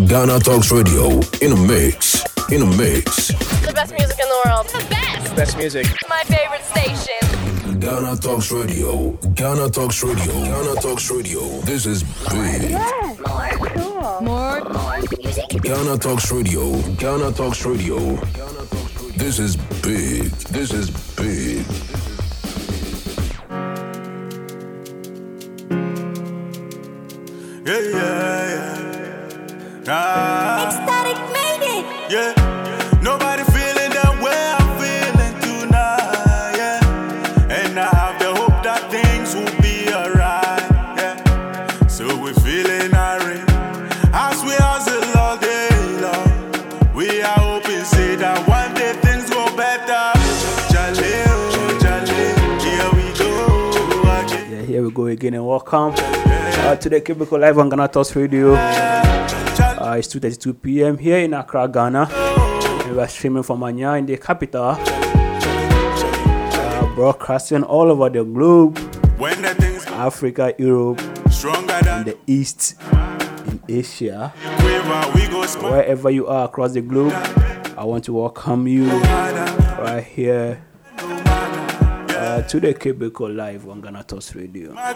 Ghana Talks Radio in a mix. In a mix. The best music in the world. The best. Best music. My favorite station. Ghana Talks Radio. Ghana Talks Radio. Ghana Talks Radio. This is big. Yes. More. Cool. More. More music. Ghana Talks Radio. Ghana Talks Radio. This is big. This is big. Again and welcome uh, to the Cubicle Live on Ghana Talks Radio. Uh, it's 2.32 p.m. here in Accra, Ghana. And we are streaming from Anya in the capital. Uh, broadcasting all over the globe, When the things go Africa, Europe, stronger than the East, in Asia. quiver, we go smart. Wherever you are across the globe, I want to welcome you right here uh, to the Cubicle Live on Ghana Talks Radio. Uh,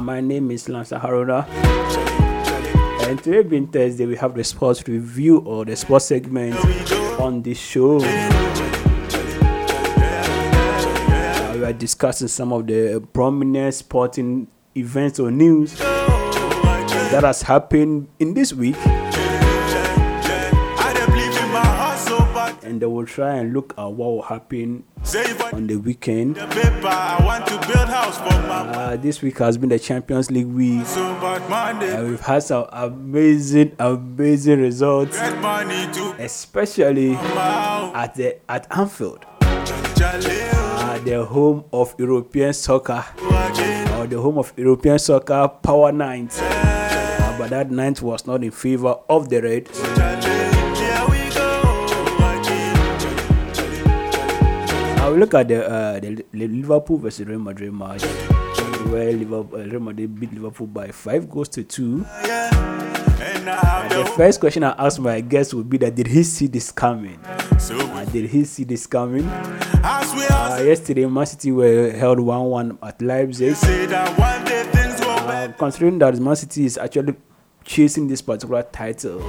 my name is Lansa Haruna. And today being Thursday, we have the sports review or the sports segment on this show. Are discussing some of the prominent sporting events or news that has happened in this week, and then we'll try and look at what will happen on the weekend. Uh, this week has been the Champions League week, and we've had some amazing, amazing results, especially at the at Anfield. The home of European soccer or the home of European soccer power night. Uh, but that night was not in favor of the. Jale, here we look at the, uh, the Liverpool versus Real Madrid match where Liverpool, uh, Real Madrid beat Liverpool by five goals to two. And The first question I asked my guest would be that did he see this coming? so Uh, did he see this coming? Uh, yesterday, Man City were held 1 1 at Leipzig. say that one day things go Uh, considering that Man City is actually chasing this particular title,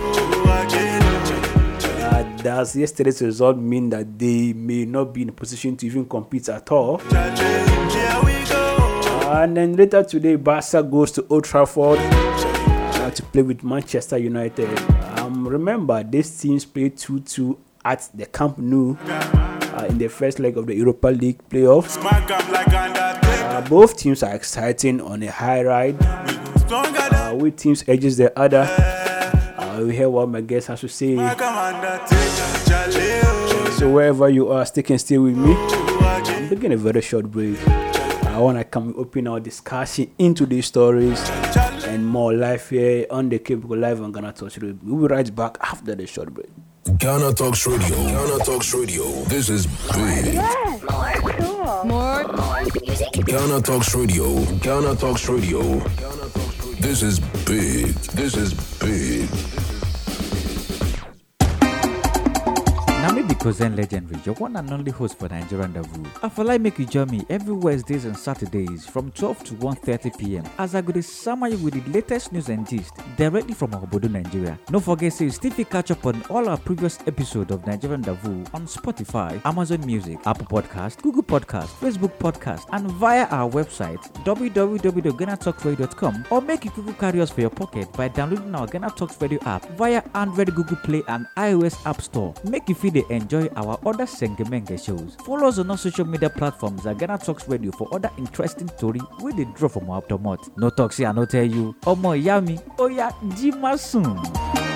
uh, does yesterday's result mean that they may not be in a position to even compete at all? Jale, here we go. And then later today, Barca goes to Old Trafford uh, to play with Manchester United. Um, remember, these teams played 2 2 at the Camp Nou uh, in the first leg of the Europa League playoffs. Uh, both teams are exciting on a high ride. Uh, which teams edges the other? Uh, we hear what my guest has to say. So wherever you are, stick and stay with me. I'm taking a very short break. I want to come open our discussion into these stories and more life here on the Cubicle Live on Ghana Talks Radio. We'll be right back after the short break. Ghana Talks Radio. Ghana Talks Radio. This is big. Yes, More. Ghana Talks Radio. Ghana Talks Radio. This is big. This is big. Now me be legendary, your one and only host for Nigerian Rendezvous. I feel like make you join me every Wednesdays and Saturdays from 12 to 1.30 p.m. as I go to summer you with the latest news and gist directly from Obodo, Nigeria. Don't forget say you still catch up on all our previous episodes of Nigerian Rendezvous on Spotify, Amazon Music, Apple Podcast, Google Podcast, Facebook Podcast, and via our website www.ghanatalkradio.com or make you Google carry us for your pocket by downloading our Ghana Talks Radio app via Android, Google Play, and iOS App Store. Make you feel they enjoy our other Sengemenge shows. Follow us on our social media platforms at Ghana Talks Radio for other interesting story with the draw from our Tomot. No talk, see, I no tell you. Omo yami, oya, jima soon.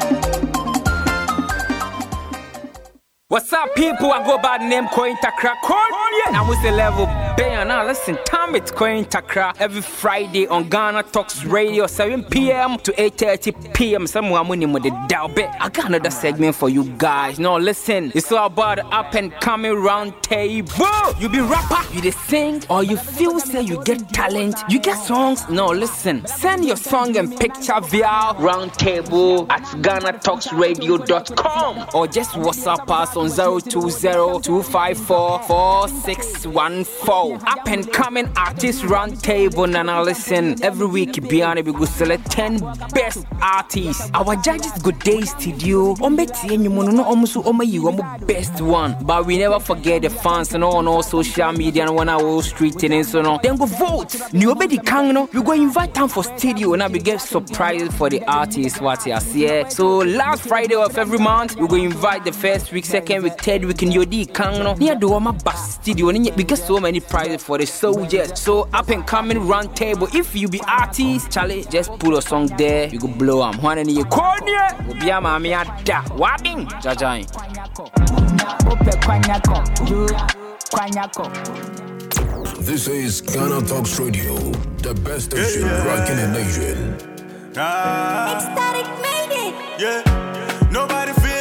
What's up, people? I go by the name Coin Takra. Corn. And we the level bɛn now listen time it coin takra. Every friday on ghana talks radio 7 p.m to 8.30 p.m somewhere money with the down bit i got another segment for you guys. No listen it's all about the up and coming round table. You be rapper you dey sing or you feel say you get talent. You get songs. No listen send your song and picture via round table at ghanatalksradio.com or just whatsapp us on 020-254-4614 up and coming artist round table nana listen. Every week Biana we go select 10 best artists. Our judges go day studio ombeti enyumo no almost omayi omo best one. But we never forget the fans and all on all social media and one our street and so no. Then go vote. Ni obedi kan no. We go invite them for studio and we get surprise for the artists what you see eh? so last friday of every month we go invite the first week second week third week in yodi kan no. Near the one bus studio and we get so many prizes for the soldiers. So up and coming round table if you be artist charlie just put a song there you go blow am one and you corner obi ama me ada wabing jajan This is Ghana Talks Radio, the best station rocking the nation. Ah, Ecstatic made it. yeah. Nobody feeling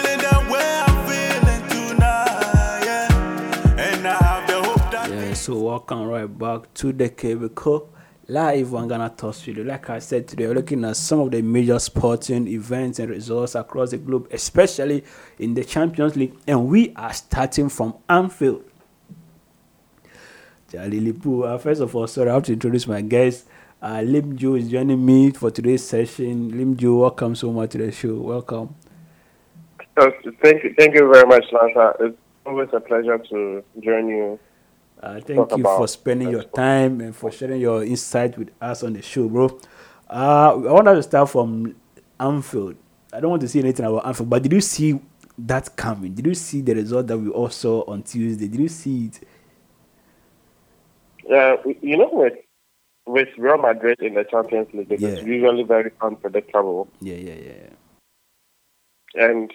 so welcome right back to the Cubicle live on Ghana Talk Studio. Like I said today, we're looking at some of the major sporting events and results across the globe, especially in the Champions League, and we are starting from Anfield. Charlie Lipu. Uh, first of all, sorry, I have to introduce my guest. Uh, Lim Joe is joining me for today's session. Lim Joe, welcome so much to the show. Welcome. So, thank you, thank you very much, Lanza. It's always a pleasure to join you. Uh, thank you for spending your time and for sharing your insight with us on the show, bro. Uh, I want to start from Anfield. I don't want to see anything about Anfield, but did you see that coming? Did you see the result that we all saw on Tuesday? Did you see it? Yeah, you know, with with Real Madrid in the Champions League, Yeah. usually very unpredictable. Yeah, yeah, yeah. And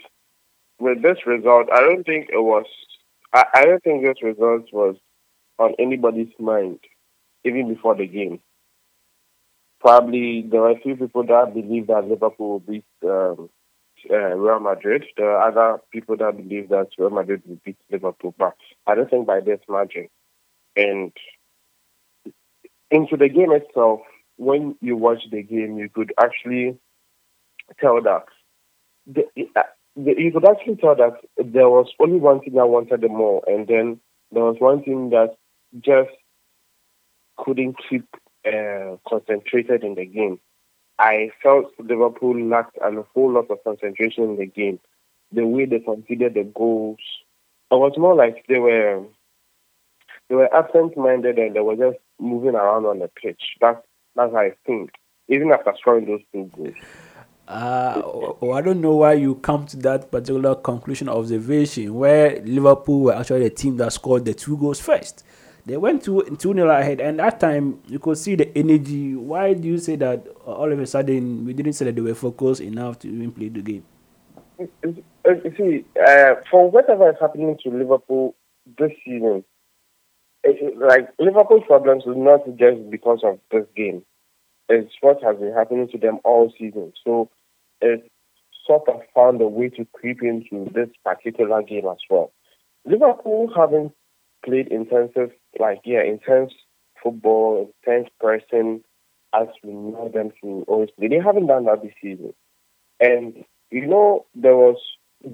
with this result, I don't think it was. I, I don't think this result was on anybody's mind, even before the game. Probably there are a few people that believe that Liverpool will beat um, uh, Real Madrid. There are other people that believe that Real Madrid will beat Liverpool, but I don't think by this margin. And into the game itself, when you watch the game, you could actually tell that the, uh, the, you could actually tell that there was only one thing I wanted the more, and then there was one thing that just couldn't keep uh, concentrated in the game. I felt Liverpool lacked a whole lot of concentration in the game. The way they conceded the goals, it was more like they were they were absent-minded and they were just moving around on the pitch. That's that's how I think. Even after scoring those two goals. Uh, I don't know why you come to that particular conclusion observation where Liverpool were actually the team that scored the two goals first. They went to 2 0 ahead, and that time you could see the energy. Why do you say that uh, all of a sudden we didn't say that they were focused enough to even play the game? It's- You see, uh, for whatever is happening to Liverpool this season, it, it- like Liverpool's problems is not just because of this game. It's what has been happening to them all season. So it sort of found a way to creep into this particular game as well. Liverpool haven't played intensive, like yeah, intense football, intense pressing, as we know them to always play. They haven't done that this season. And you know, there was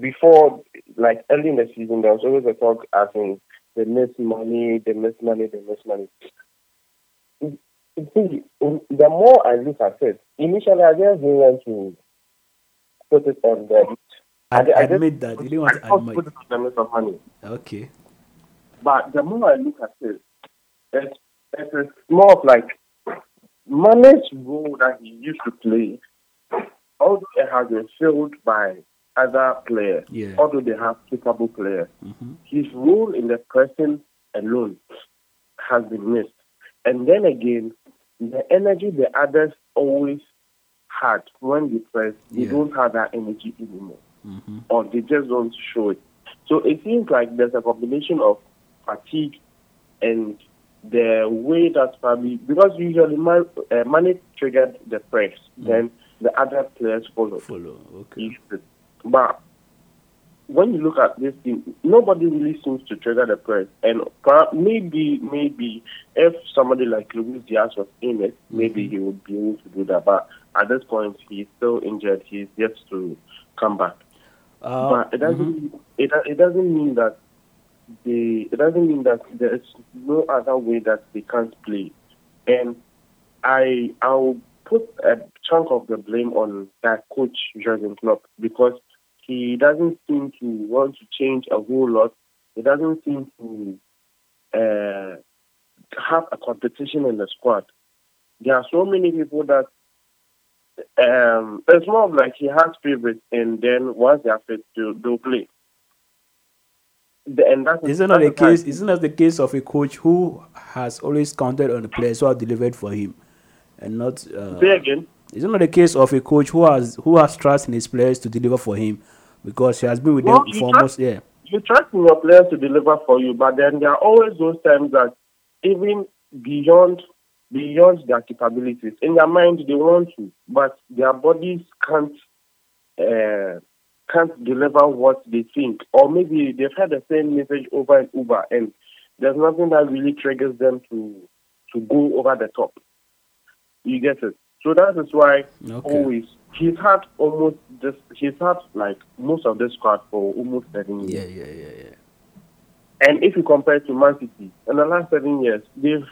before, like early in the season, there was always a talk as in they miss Mane, they miss Mane, they miss Mane. See, the more I look at it, initially I just didn't want to put it on them. I, I- I just- admit that. You didn't want to admit. put it on the of Mane. Okay. But the more I look at it, it's, it's more of like Mane's role that he used to play, although it has been filled by other players, Yeah. although they have capable players, hmm his role in the pressing alone has been missed. And then again, the energy the others always had when they press, they Yeah. don't have that energy anymore hmm or they just don't show it. So it seems like there's a combination of fatigue and the way that probably because usually man, uh, Mane triggered the press, then the other players follow. Follow. Okay. But when you look at this team, nobody really seems to trigger the press. And maybe, maybe if somebody like Luis Diaz was in it, maybe he would be able to do that. But at this point, he's still injured. He's yet to come back. Uh, but it doesn't. It, it doesn't mean that they. It doesn't mean that there is no other way that they can't play. And I I'll put a chunk of the blame on that coach Jurgen Klopp because he doesn't seem to want to change a whole lot. He doesn't seem to uh, have a competition in the squad. There are so many people that um, it's more like he has favorites, and then once they are fit, they'll, they'll play. The, and that's Isn't that the case? Isn't that the case of a coach who has always counted on the players who have delivered for him, and not? Uh, Say again. Isn't that the case of a coach who has who has trust in his players to deliver for him, because he has been with Well, them for trust- almost yeah. you trust in your players to deliver for you, but then there are always those times that even beyond beyond their capabilities, in their mind they want to, but their bodies can't uh, can't deliver what they think, or maybe they've had the same message over and over, and there's nothing that really triggers them to to go over the top. You get it? So that is why Okay. always he's had almost this he's had like most of the squad for almost seven years. Yeah, yeah, yeah, yeah. And if you compare to Man City, in the last seven years, they've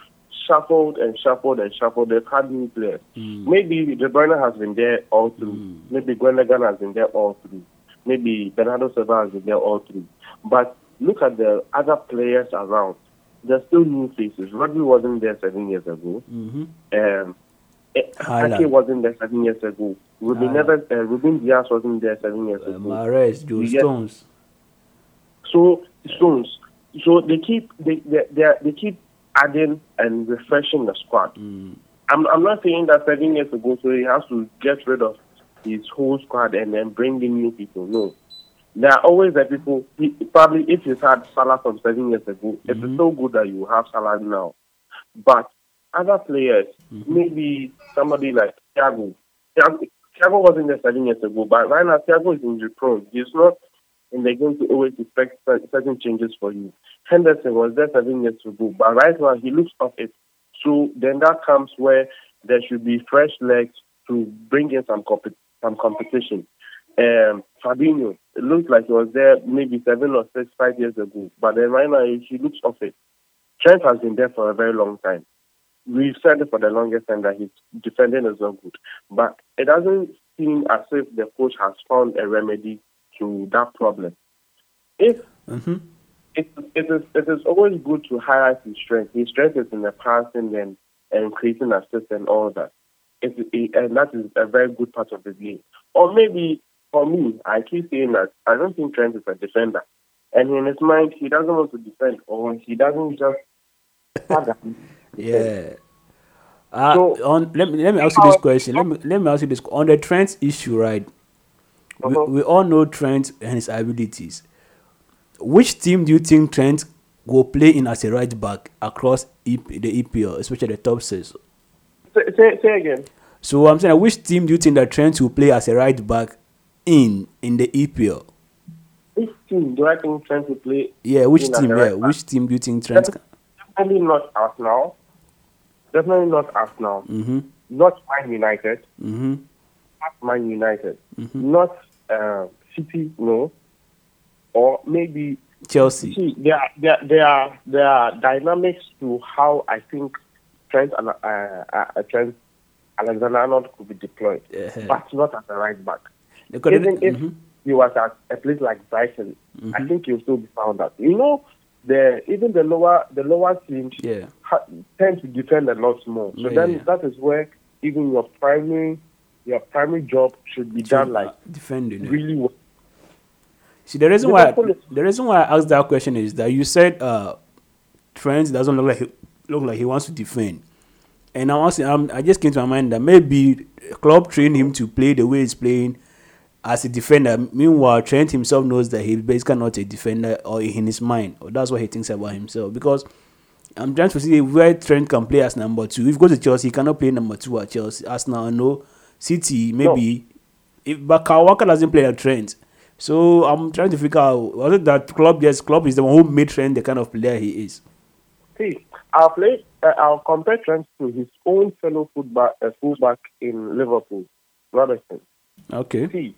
shuffled and shuffled and shuffled. They've had new players. Hmm. Maybe De Bruyne has been there all through. Hmm. Maybe Gundogan has been there all through. Maybe Bernardo Silva been there all three. But look at the other players around. There's still new faces. Rodri wasn't there seven years ago. Um, eh, Haaland. Ake wasn't there seven years ago. Ruben. Neves, uh, Ruben Dias wasn't there seven years Uh, ago. Mahrez, Joe Stones. So Stones. So they keep they they they, they keep adding and refreshing the squad. I'm I'm not saying that seven years ago, so he has to get rid of his whole squad and then bring in new people. No. There are always the people. He, probably if he's had Salah from seven years ago, it is mm-hmm. so good that you have Salah now. But other players, mm-hmm. maybe somebody like Thiago. Thiago Thiago wasn't there seven years ago, but right now Thiago is injury prone. He's not and they're going to always expect certain changes for you. Henderson was there seven years ago, but right now he looks off it. So then that comes where there should be fresh legs to bring in some comp- some competition. Um, Fabinho, it looks like he was there maybe seven or six, five years ago, but then right now he looks off it. Trent has been there for a very long time. We've said it for the longest time that his defending is not good, but it doesn't seem as if the coach has found a remedy to that problem. If Mm-hmm. it, it is it is always good to highlight his strength. His strength is in the passing and and creating assists and all that. It, and that is a very good part of the game. Or maybe for me, I keep saying that I don't think Trent is a defender, and in his mind he doesn't want to defend, or he doesn't just. Yeah. Uh, So- on let me let me ask you this question. Let me let me ask you this on the Trent issue, right? We, Uh-huh. we all know Trent and his abilities. Which team do you think Trent will play in as a right back across EP, the EPL, especially the top six? Say, say, say again. So I'm saying, which team do you think that Trent will play as a right back in in the EPL? Which team do I think Trent will play? Yeah, which team? Yeah, right which team do you think Trent? Definitely not Arsenal. Definitely not Arsenal. Mm-hmm. Not Man United. Mm-hmm. Not Man United. Not uh, City. No. Or maybe Chelsea. see there are, there there are there are dynamics to how I think Trent and uh, uh, Trent Alexander Arnold could be deployed, Yeah. but not as a right back. Even if mhm. he was at a place like Brighton, I think he'll still be found out. You know, the even the lower the lower teams Yeah. ha- tend to defend a lot more. So Yeah. then that is where even your primary your primary job should be done like defending. yeah. really well. See, the reason why the reason why I asked that question is that you said uh, Trent doesn't look like he, look like he wants to defend, and I was um, I just came to my mind that maybe Klopp trained him to play the way he's playing as a defender. Meanwhile, Trent himself knows that he's basically not a defender or in his mind, or that's what he thinks about himself. Because I'm trying to see where Trent can play as number two. If he goes to Chelsea, he cannot play number two at Chelsea. Arsenal, no. City, maybe. If but Walker doesn't play at Trent. So I'm trying to figure out was it that Klopp? Yes, Klopp is the one who made Trent the kind of player he is. See, I'll play. Uh, I'll compare Trent to his own fellow fullback, uh, fullback in Liverpool, Robertson. Okay. See,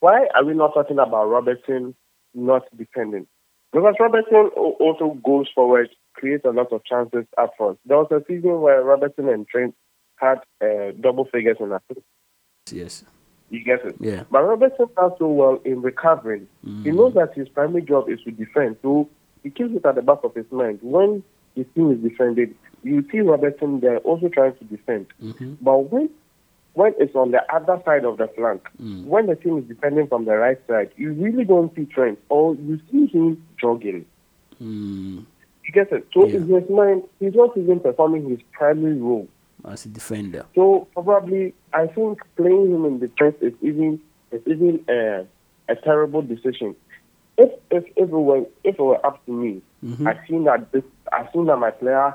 why are we not talking about Robertson not defending? Because Robertson also goes forward, creates a lot of chances up front. There was a season where Robertson and Trent had uh, double figures in assists. Yes. You get it? Yeah. But Robertson does so well in recovering. He knows that his primary job is to defend, so he keeps it at the back of his mind. When his team is defended, you see Robertson there also trying to defend. But when when it's on the other side of the flank, when the team is defending from the right side, you really don't see Trent, or you see him jogging. Mm, You get it? So Yeah. in his mind, he's not even performing his primary role. as a defender. So probably, I think playing him in defense is even is even uh, a terrible decision. If if if it were if it were up to me, mm-hmm. I seen that this I seen that my player,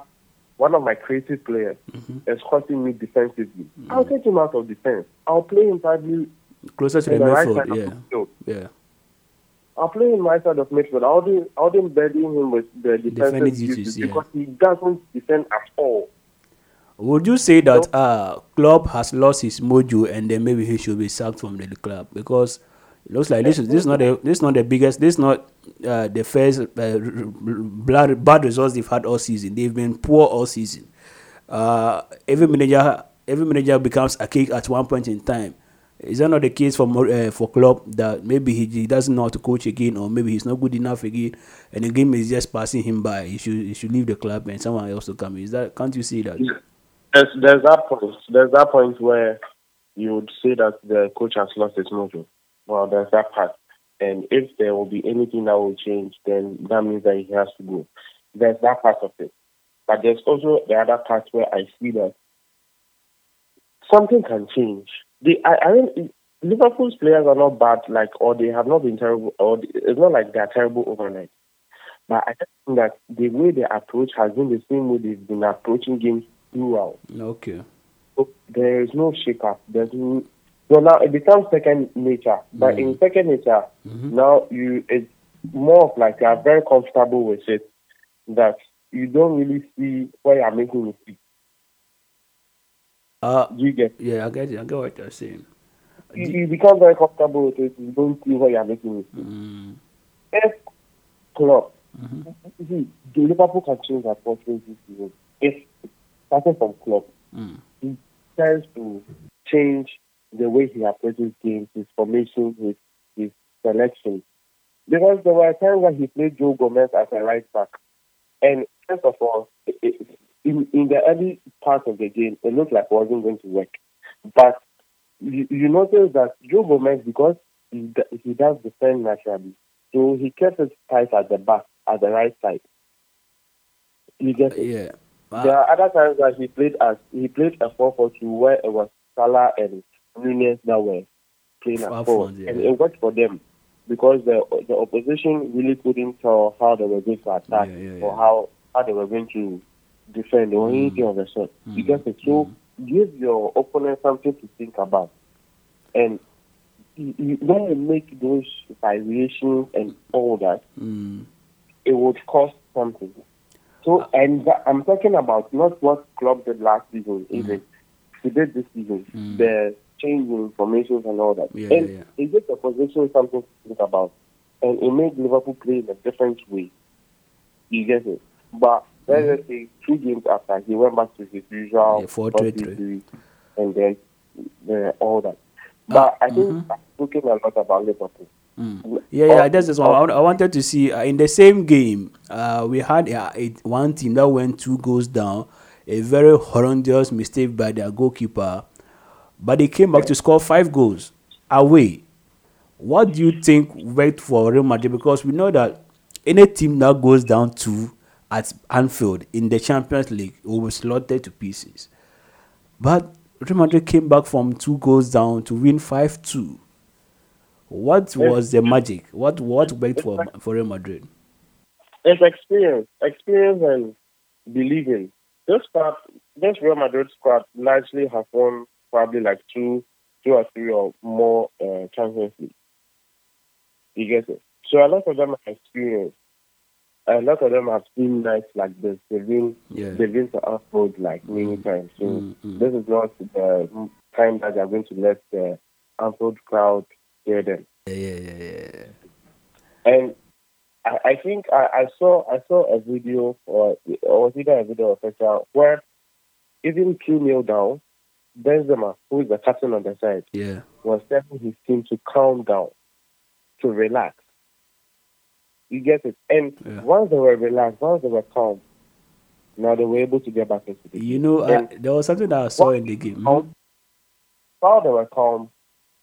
one of my creative players, mm-hmm. is hurting me defensively. Mm-hmm. I'll take him out of defense. I'll play him probably Closer to the the right side of Yeah. the field. Yeah. I'll play him right side of midfield. I'll do I'll do burden him with the defensive duties yeah. because he doesn't defend at all. Would you say that uh Klopp has lost his mojo and then maybe he should be sacked from the club because looks like this is this is not the this is not the biggest this is not uh, the first uh, bad, results they've had all season. They've been poor all season. Uh, every manager every manager becomes a cake at one point in time. Is that not the case for uh, for Klopp that maybe he, he doesn't know how to coach again or maybe he's not good enough again and the game is just passing him by. He should he should leave the club and someone else to come. Is that can't you see that? There's, there's that point. There's that point where you would say that the coach has lost his mojo. Well, there's that part. And if there will be anything that will change, then that means that he has to go. There's that part of it. But there's also the other part where I see that something can change. The I, I don't, Liverpool's players are not bad, like, or they have not been terrible, or it's not like they're terrible overnight. But I just think that the way they approach has been the same way they've been approaching games throughout. Okay. So there is no shake up. There's no, so now it becomes second nature. But in mm-hmm. second nature, mm-hmm. now you it's more of like you are very comfortable with it that you don't really see where you're making mistakes. Uh, You get yeah, I get it. I get what you're saying. you, you become very comfortable with it. You don't see where you're making mistakes. Mm-hmm. If Klopp, see, the Liverpool can change at what this season. If starting from Klopp, mm. he tends to change the way he approaches games, his formation, his his selection. Because there were times when he played Joe Gomez as a right back, and first of all, it, it, in in the early part of the game, it looked like it wasn't going to work. But you, you notice that Joe Gomez, because he he does defend naturally, so he kept it tight at the back, at the right side. You get it? Yeah. There Uh, are other times that he played as he played a four four two where it was Salah and Nunez that were playing at four, yeah. and it worked for them because the the opposition really couldn't tell how they were going to attack Yeah, yeah, or how how they were going to defend or anything of the sort. You get it? So give your opponent something to think about, and you, you, when you make those variations and all that, mm, it would cost something. So, and that, I'm talking about not what Klopp did last season, even. He did this season, the change in formations and all that. Yeah, and yeah, yeah. it gives the opposition something to think about, and it made Liverpool play in a different way. You get it? But let's just say two games after, he went back to his usual Yeah, 4-3-3. 4-3-3, and then uh, all that. But I think mm-hmm. I'm talking a lot about Liverpool. yeah, yeah. That's just what I, I wanted to see. Uh, in the same game, uh, we had uh, a, one team that went two goals down. A very horrendous mistake by their goalkeeper, but they came back to score five goals away. What do you think worked for Real Madrid? Because we know that any team that goes down two at Anfield in the Champions League will be slaughtered to pieces. But Real Madrid came back from two goals down to win five two. What was the magic? What what worked for for Real Madrid? It's experience, experience, and believing. This squad, this Real Madrid squad largely have won probably like two, two or three or more uh, Champions League. You get it? So a lot of them have experienced. A lot of them have seen nights like this. They've been, Yeah. they've been to Anfield like many times. So Mm, mm. this is not the time that they're going to let the Anfield crowd hear them. Yeah, yeah, yeah, yeah. And I, I think I, I saw I saw a video or or was either a video or picture where even two nil down, Benzema, who is the captain on the side, Yeah. was telling his team to calm down, to relax. You get it? And Yeah. once they were relaxed, once they were calm, now they were able to get back into the game. You know, I, there was something that I saw in the game. Calm, while they were calm,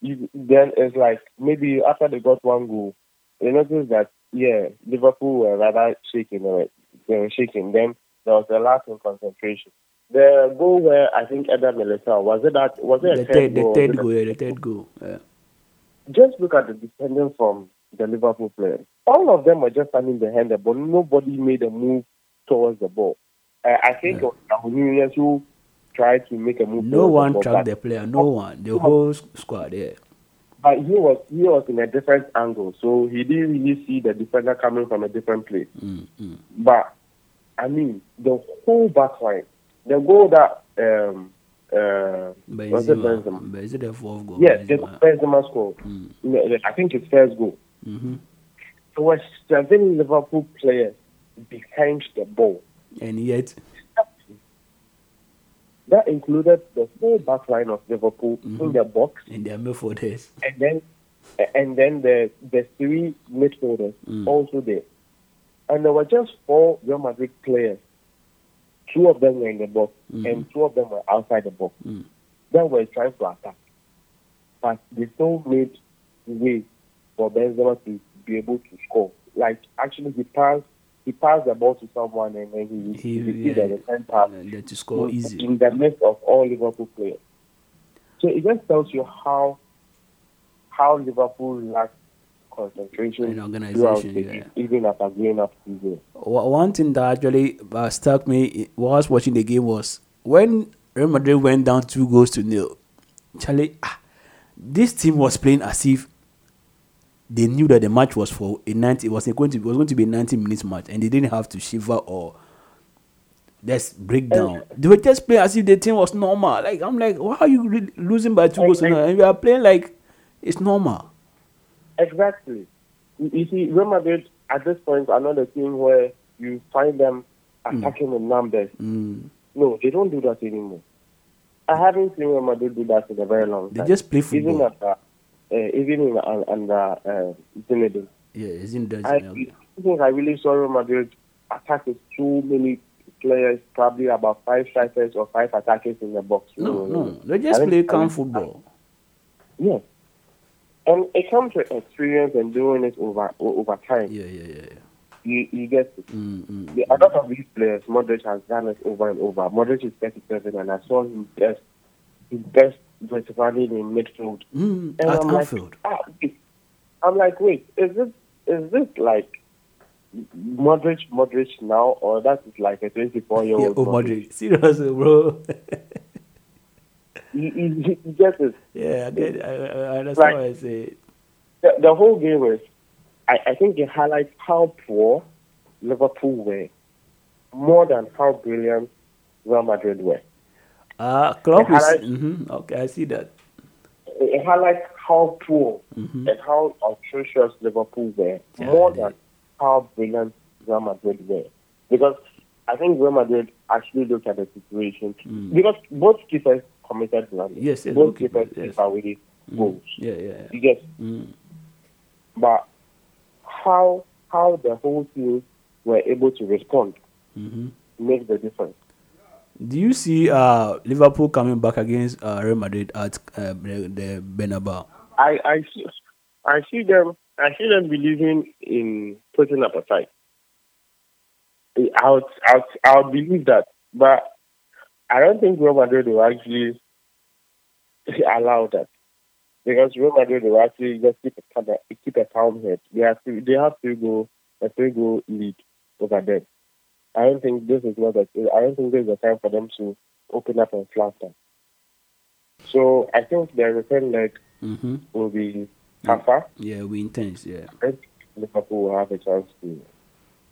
you, then it's like maybe after they got one goal, they noticed that yeah, Liverpool were rather shaking. They were, they were shaking. Then there was a lack in concentration. The goal where I think Eder Militao was it that was it a The third the goal? third Was it a- goal, yeah, the third goal. Yeah. Just look at the defending from the Liverpool players. All of them were just standing behind the ball. Nobody made a move towards the ball. Uh, I think it was Raul Nunez who tried to make a move. No one the tracked the player. No one. The whole squad. Yeah. But he was he was in a different angle, so he didn't really see the defender coming from a different place. Mm, mm. But I mean, the whole back line, the goal that um uh was it Benzema. Benzema? But is it the fourth goal? Yes, the Benzema. Benzema scored. Mm. I think it's first goal. Mhm. There were seven Liverpool players behind the ball. And yet, That included the whole back line of Liverpool in the box, in their midfielders. and then and then the the three midfielders Mm. also there. And there were just four Real Madrid players. Two of them were in the box, and two of them were outside the box. Mm. They were trying to attack, but they still made way for Benzema to be able to score. Like actually, he passed he passed the ball to someone, and then he, He- received yeah. a return pass then to score in, easy. in the midst of all Liverpool players. So it just tells you how how Liverpool lacks concentration And organization, the yeah. even after going up. Wha- One thing that actually uh, struck me whilst watching the game was when Real Madrid went down two goals to nil. Charlie, ah, this team was playing as if they knew that the match was for a 90. It was going to it was going to be a 90 minutes match, and they didn't have to shiver or just break down. They were just playing as if the team was normal. Like I'm like, why are you re- losing by two goals to I- nil? And we are playing like it's normal. Exactly. You see, Real Madrid at this point are not a team where you find them attacking in numbers. Mm. No, they don't do that anymore. I haven't seen Real Madrid do that in a very long time. They just play Even football. under, uh, even in, uh, under uh, Zinedine. Yeah, isn't that I okay. think I really saw Real Madrid attack with too many players, probably about five strikers or five attackers in the box. No, Mm. no, they just I play calm football. Yes. And it comes with experience and doing it over over time. Yeah, yeah, yeah. yeah. You, you get. Mm, mm. The, a lot of these players, Modric has done it over and over. Modric is 37, and I saw him best, his best vertically in midfield. Mm, And at I'm like, ah. I'm like, wait, is this is this like Modric, Modric now, or that is like a 24 year Yeah, old? oh, Madrid. Seriously, bro. You, you, you get it. yeah, I. I, I I understand I say. The, the whole game is, I, I think it highlights how poor Liverpool were, more than how brilliant Real Madrid were. Uh, Klopp is. highlight- hmm okay, I see that. it highlights how poor Mhm. and how atrocious Liverpool were, Yeah, more than how brilliant Real Madrid were. Because I think Real Madrid actually looked at the situation. Mm. Because both keepers committed blunders. Yes, yes, both both keepers yes. away goals. Yeah, yeah. yeah. You get, Mm. but how how the whole team were able to respond hmm makes the difference. Do you see uh, Liverpool coming back against uh, Real Madrid at uh, the, the Bernabeu? I I see, I see them I see them believing in putting up a fight. I'll, I would, I would believe that, but I don't think Real Madrid will actually allow that because Real Madrid will actually just keep a keep a calm head. They have to they have to go a three goal lead over them. I don't think this is not. A, I don't think this is the time for them to open up and flatter. So I think the return leg Mm-hmm. will be tougher. Yeah, we intense. Yeah. I think Liverpool will have a chance to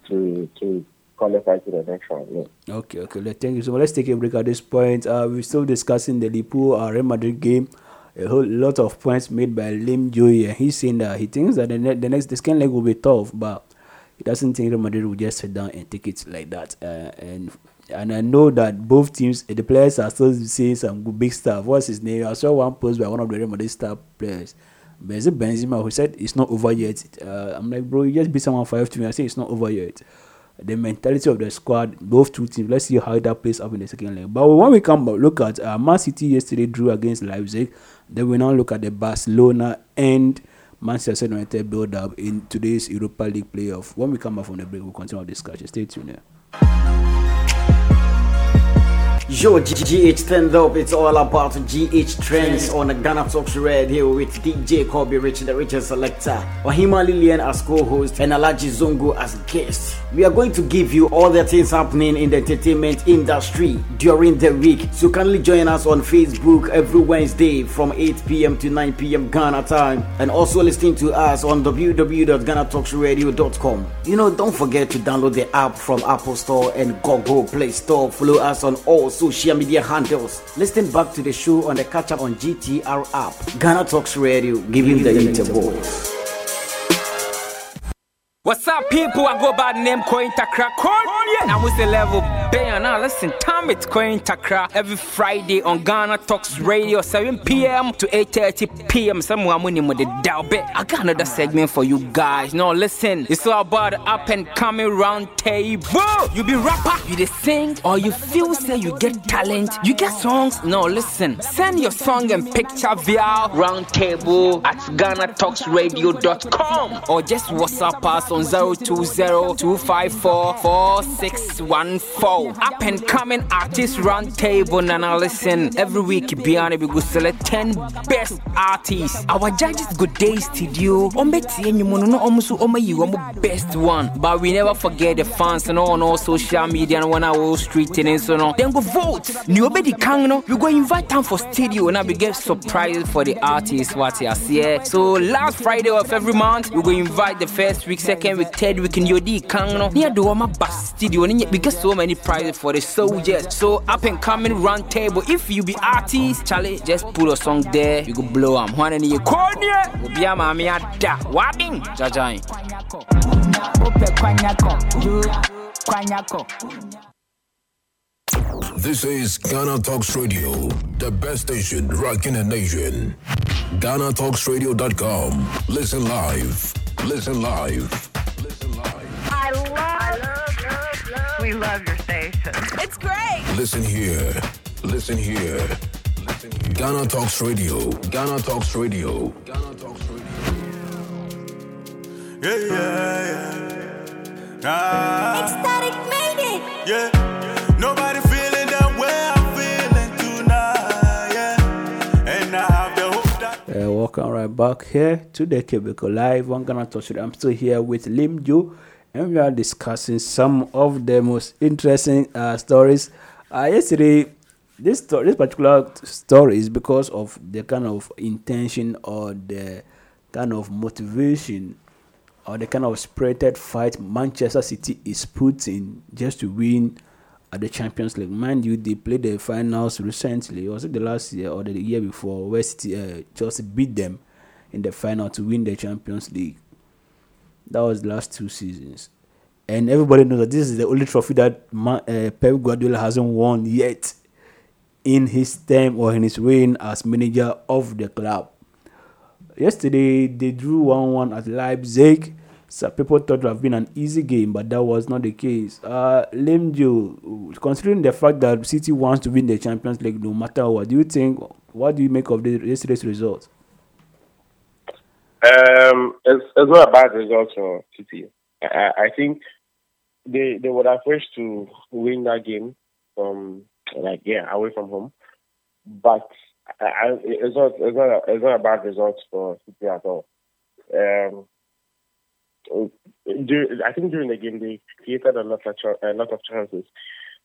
to to qualify to the next round. Yeah. Okay, okay. Let, thank you so much. Let's take a break at this point. Uh, we're still discussing the Liverpool uh, Real Madrid game. A whole lot of points made by Lim and he's saying that he thinks that the, ne- the next the second leg will be tough, but he doesn't think Real Madrid will just sit down and take it like that. Uh, and and I know that both teams, the players are still saying some good big stuff. What's his name? I saw one post by one of the Real Madrid star players. Benzema who said it's not over yet? Uh, I'm like, bro, you just beat someone five to me. I say it's not over yet. The mentality of the squad, both two teams. Let's see how that plays up in the second leg. But when we come back, look at uh, Man City yesterday drew against Leipzig. Then we now look at the Barcelona and Manchester United build up in today's Europa League playoff. When we come back from the break, we'll continue our discussion. Stay tuned. Yeah. Yo, GH Trend Up, it's all about GH Trends on the Ghana Talks Radio with DJ Kobe Rich, the richest selector, Ohima Lillian as co host, and Alaji Zongo as guest. We are going to give you all the things happening in the entertainment industry during the week. So, kindly join us on Facebook every Wednesday from 8 p.m. to 9 p.m. Ghana time, and also listening to us on www.ghanatalksradio.com. You know, don't forget to download the app from Apple Store and Google Play Store. Follow us on all social media handles. Listen back to the show on the catch up on GTR app. Ghana Talks Radio, giving the a voice. What's up, people? I go by the name Coin Takra. Coin, we the level bang. Now listen, time it's Coin Takra every Friday on Ghana Talks Radio, 7 p.m. to 8:30 p.m. Someone winning with the dial bet. I got another segment for you guys. Now listen, it's all about the up and coming round table. You be rapper, you the sing, or you feel say you get talent, you get songs. No, listen, send your song and picture via round table at GhanaTalksRadio.com or just WhatsApp us on 020-254-4614. Up and coming artist round table and now listen every week Biana we go select 10 best artists. Our judges good day studio. Ombeti enyumo no omusu omayi omo best one. But we never forget the fans and on all social media and on our street and so on. Then go vote. Ni obedi kang no. We go invite them for studio and we get surprises for the artists what you see. Eh? So last Friday of every month we go invite the first week, second eh, week, third week in Yodi Kang no. Near do my bus studio we get so many prizes for the soldiers. So up and coming round table. If you be artist, Charlie, just put a song there. You go blow them. One and you call me. Be a mammy at that. Wapping. Jajain. Eh. This is Ghana Talks Radio, the best station rocking the nation. GhanaTalksRadio.com. Listen live. Listen live. We love your station. It's great. Listen here. Listen here. Listen here. Ghana Talks Radio. Ghana Talks Radio. Ghana Talks Radio. Yeah, yeah, yeah. Ah, Ecstatic made it. yeah. Nobody feeling the way I'm feeling tonight, yeah. And I have the hope that. Uh, welcome right back here to the Cubicle Live on Ghana Talks. I'm still here with Lim Jo, and we are discussing some of the most interesting uh, stories. Uh, yesterday, this sto- this particular story is because of the kind of intention or the kind of motivation or the kind of spirited fight Manchester City is putting just to win at the Champions League. Mind you, they played the finals recently. Was it the last year or the year before? Where City, uh, Chelsea beat them in the final to win the Champions League. That was the last two seasons, and everybody knows that this is the only trophy that Ma- uh, Pep Guardiola hasn't won yet in his term or in his reign as manager of the club. Yesterday they drew 1 1 at Leipzig. So people thought it would have been an easy game, but that was not the case. Uh, Lemjo, considering the fact that City wants to win the Champions League no matter what, do you think? What do you make of the yesterday's result? Um, it's, it's not a bad result for City. I, I think they they would have wished to win that game from like yeah away from home, but I, it's not it's not a, it's not a bad result for City at all. Um, I think during the game they created a lot of a lot of chances,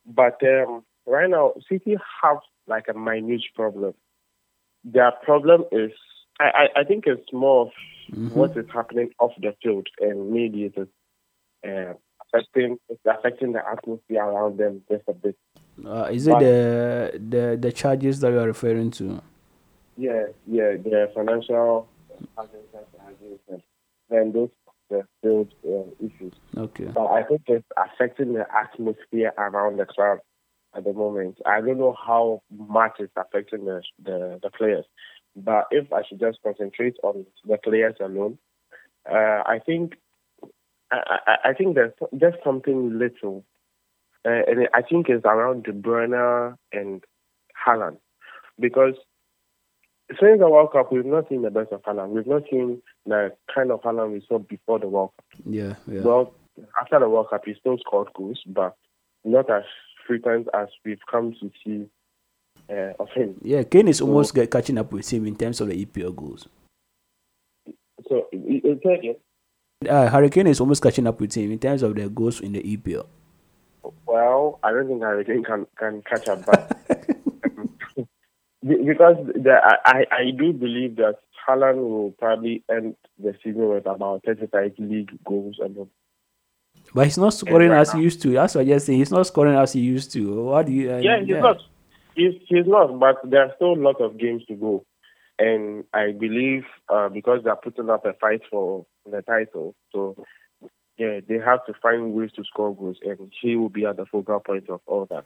but um, right now City have like a minute problem. Their problem is I, I, think it's more of mm-hmm. what is happening off the field, and maybe it is uh, affecting it's affecting the atmosphere around them just a bit. Uh, is it the the the charges that you are referring to? Yeah, yeah, the financial and those the field uh, issues. Okay. But I think it's affecting the atmosphere around the club at the moment. I don't know how much it's affecting the the, the players, but if I should just concentrate on the players alone, uh, I think I, I, I think there's just something little, uh, and I think it's around De Bruyne and Haaland, because since the World Cup, we've not seen the best of Haaland. We've not seen the kind of Haaland we saw before the World Cup. Yeah, yeah. Well, after the World Cup, he still scored goals, but not as frequent as we've come to see uh, of him. Yeah, Kane is so, almost catching up with him in terms of the EPL goals. So, again? Uh, Harry Kane is almost catching up with him in terms of the goals in the EPL. Well, I don't think Harry Kane can, can catch up, but because the, I, I do believe that Haaland will probably end the season with about 35 league goals and but he's not scoring right as now. he used to. That's what I just say. He's not scoring as he used to. What do you? Uh, yeah, he's yeah. not. He's, he's not. But there are still a lot of games to go, and I believe uh, because they're putting up a fight for the title, so yeah, they have to find ways to score goals, and he will be at the focal point of all that.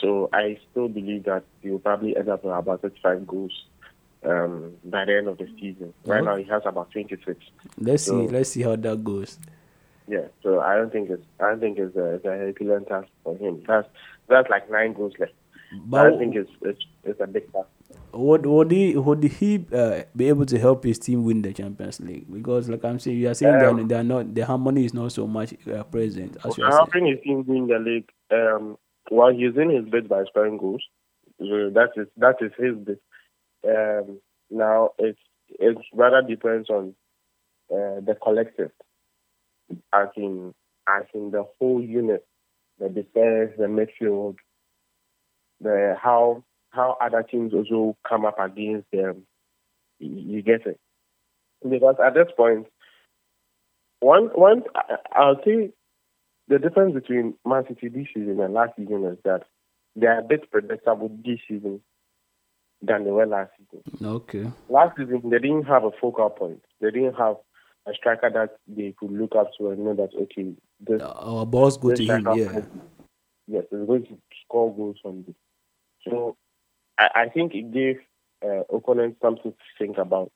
So I still believe that he will probably end up with about 35 goals um, by the end of the season. Right now, he has about 26. Let's so, see. Let's see how that goes. Yeah, so I don't think it's I don't think it's a, it's a Herculean task for him. That's that's like nine goals left. But I think it's, it's it's a big task. Would would he would he uh, be able to help his team win the Champions League? Because like I'm saying, you are saying um, that they are not the harmony is not so much uh, present as you are helping his team win the league. Um, while he's in his bid by scoring goals, so that is that is his bid. Um, now it's it rather depends on uh, the collective as in as in the whole unit, the defense, the midfield, the how how other teams also come up against them. You get it? Because at this point, one one I'll say the difference between Man City this season and last season is that they are a bit predictable this season than they were last season. Okay. Last season they didn't have a focal point. They didn't have a striker that they could look up to and know that okay, this, our balls go to him. Yeah. Yes, he's going to score goals from this. So I, I think it gave uh, opponents something to think about.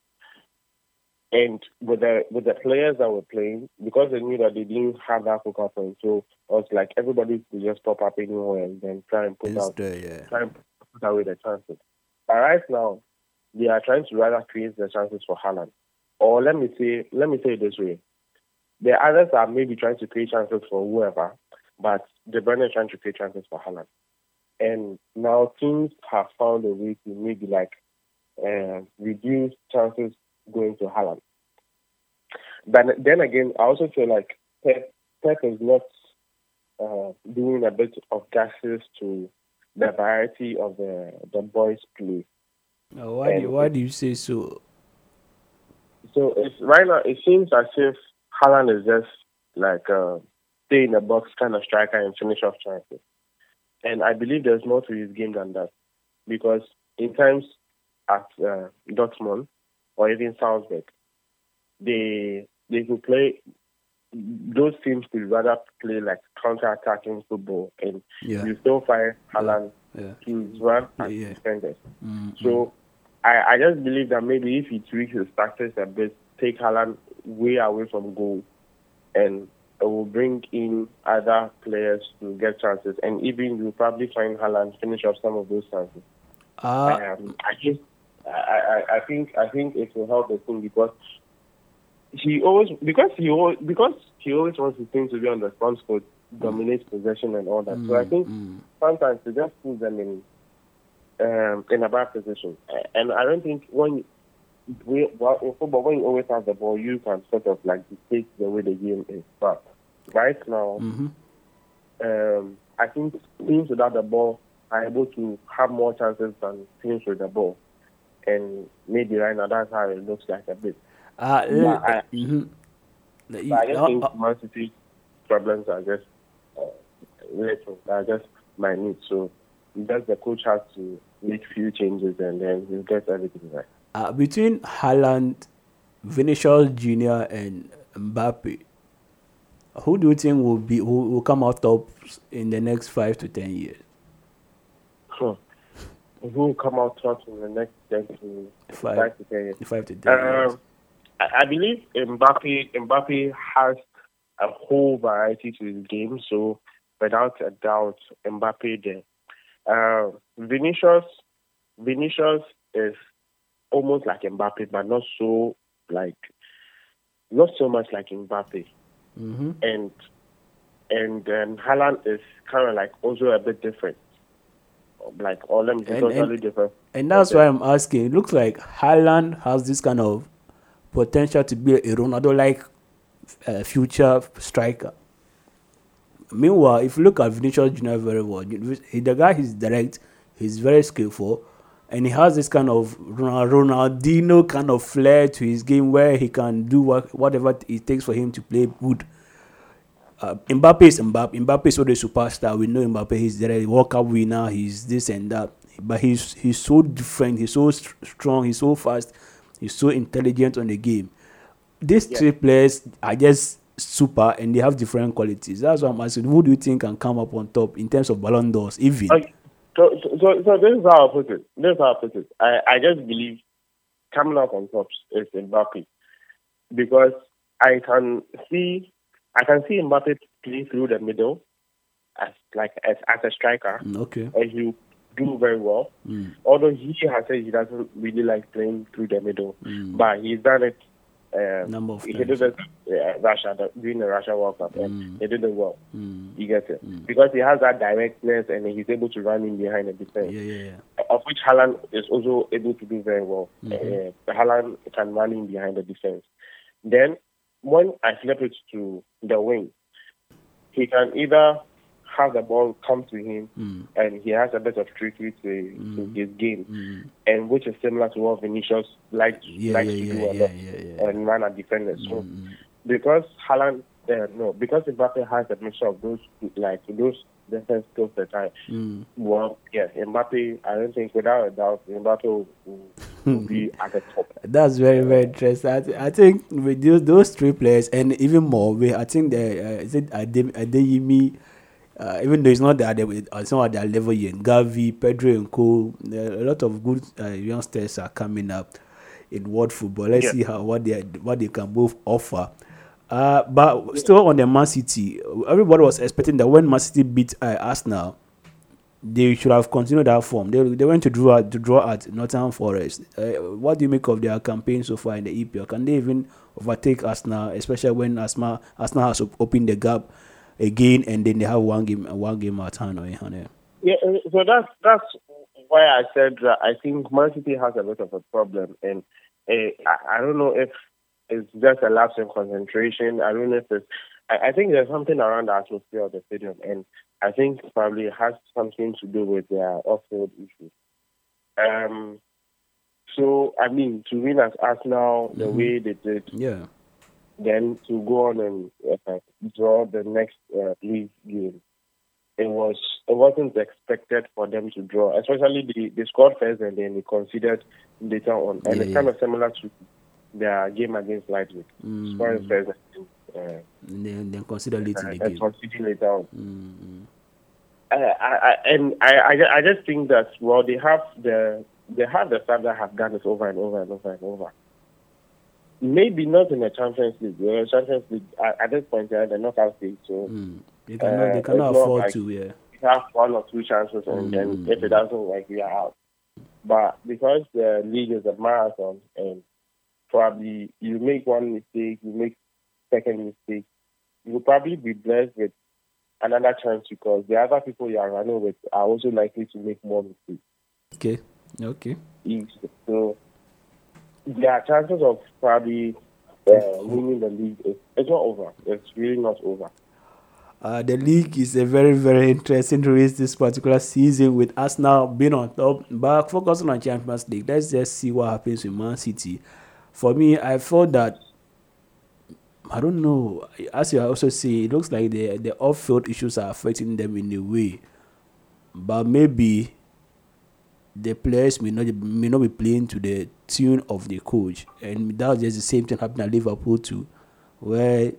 And with the with the players that were playing, because they knew that they didn't have that focal point, so it was like everybody could just pop up anywhere and then try and put out there, yeah. try and put away the chances. But right now, they are trying to rather create the chances for Haaland or let me say, let me say it this way: the others are maybe trying to create chances for whoever, but De Bruyne is trying to create chances for Haaland. And now teams have found a way to maybe like uh, reduce chances going to Haaland. But then again, I also feel like Pep, Pep is not uh, doing a bit of justice to the variety of the the boys' play. why do you, why do you say so? So it's right now it seems as if Haaland is just like a stay in the box kind of striker and finish off chances. And I believe there's more to his game than that. Because in times at uh, Dortmund or even Salzburg, they they could play those teams could rather play like counter attacking football and yeah. you still find Haaland yeah. to run yeah, yeah. defenders. Mm-hmm. So I, I just believe that maybe if he tweaks his tactics a bit, take Haaland way away from goal, and will bring in other players to get chances, and even you'll probably find Haaland finish off some of those chances. Uh, um, I just, I, I, I think, I think it will help the team because he always, because he always, because he always wants his team to be on the front foot, dominate possession and all that. Mm, so I think mm. sometimes to just put them in um, in a bad position. And I don't think when we, well, in football, when you always have the ball, you can sort of like dictate the way the game is. But right now, Mm-hmm. um, I think teams without the ball are able to have more chances than teams with the ball. And maybe right now that's how it looks like a bit. Uh, Yeah, I- mhm. But I just Uh, think uh, Man City's problems are just uh, little. They're just minute. So just the coach has to make few changes and then he'll get everything right. Uh, between Haaland, Vinicius Junior, and Mbappe, who do you think will be who will come out top in the next five to ten years? Who will come out top in the next 10 to Five. 5 to 10 years? Five to ten years. Um, I, I believe Mbappe Mbappe has a whole variety to his game, so without a doubt, Mbappe there. Uh, Vinicius Vinicius is almost like Mbappe, but not so like not so much like Mbappe, Mm-hmm. and and then Haaland is kind of like also a bit different. Like all them is And- totally and- different. And that's why I'm asking. It looks like Haaland has this kind of potential to be a Ronaldo-like uh, future striker. Meanwhile, if you look at Vinicius Junior very well, the guy is direct, he's very skillful, and he has this kind of Ronal- Ronaldinho kind of flair to his game where he can do what, whatever it takes for him to play good. Uh, Mbappe is Mbappe. Mbappe is already superstar. We know Mbappe. He's the World Cup winner. He's this and that. But he's he's so different. He's so st- strong. He's so fast. He's so intelligent on the game. These Yeah. three players are just super, and they have different qualities. That's why I'm asking. Who do you think can come up on top in terms of Ballon d'Ors? Even Okay. So, so, so, this is how I put it. This is how I put it. I, I just believe coming out on top is Mbappe because I can see I can see Mbappe play through the middle as like as, as a striker okay. and he do very well. Mm, Although he has said he doesn't really like playing through the middle, mm. but he's done it. Um, Number of he times. did it uh, Russia the, during the Russia World Cup, and Mm. he did it well. Mm. You get it Mm. because he has that directness and he's able to run in behind the defense Yeah, yeah, yeah. of which Haaland is also able to do very well. Mhm. Uh, Haaland can run in behind the defense. Then, when I flip it to the wing, he can either have the ball come to him Mm, and he has a bit of trickery to, to Mhm. his game, mm. and which is similar to what Vinicius likes, Yeah, likes yeah, to do a yeah, lot yeah, yeah. and run at defenders. So, Mm, mm. because Haaland, uh, no, because Mbappe has a mixture of those, like those defense skills that I Mm. well, yes, Mbappe, I don't think without a doubt, Mbappe will, be at the top. That's very very interesting. I, th- I think with those, those three players and even more, we I think the uh, is it Ade- Adeyemi, uh, even though it's not that they it's not at their level yet. Gavi, Pedro, and Co. A lot of good uh, youngsters are coming up in world football. Let's Yeah. see how what they what they can both offer. Uh, but still on the Man City, everybody was expecting that when Man City beat uh, Arsenal, they should have continued that form. They, they went to draw to draw at Nottingham Forest. Uh, what do you make of their campaign so far in the EPL? Can they even overtake Arsenal, especially when Arsenal, Arsenal has op- opened the gap again, and then they have one game one game at hand or in? Yeah, uh, so that's that's why I said that I think Man City has a bit of a problem, and uh, I, don't know if it's just a lapse in concentration. I don't know if it's. I, I think there's something around the atmosphere of the stadium, and I think probably it has something to do with their off-field issues. Um. So I mean, to win as Arsenal the Mhm. way they did, Yeah. Then to go on and uh, draw the next uh, league game. It was it wasn't expected for them to draw, especially they, they scored first and then they considered later on, and Yeah, it's yeah. kind of similar to their game against Leipzig, Mm. scoring first and uh, And then, then consider late in the game. later on. Mm, I, I- and I, I, I just think that well they have the they have the staff that have done this over and over and over and over. Maybe not in the Champions League. The Champions League at, at this point they're in the knockout stage, so mm. They cannot, Uh, they cannot not afford like- to. Yeah. you have one or two chances, and then Mm. if it doesn't work, you are out. But because the league is a marathon, and probably you make one mistake, you make second mistake, you will probably be blessed with another chance because the other people you are running with are also likely to make more mistakes. Okay. Okay. So their chances of probably uh, winning the league is it's not over. It's really not over. Uh, the league is a very, very interesting race this particular season with us now being on top. But focusing on Champions League, let's just see what happens with Man City. For me, I thought that I don't know. As you also see, it looks like the the off-field issues are affecting them in a way, but maybe the players may not may not be playing to the tune of the coach, and that's just the same thing happening at Liverpool too, where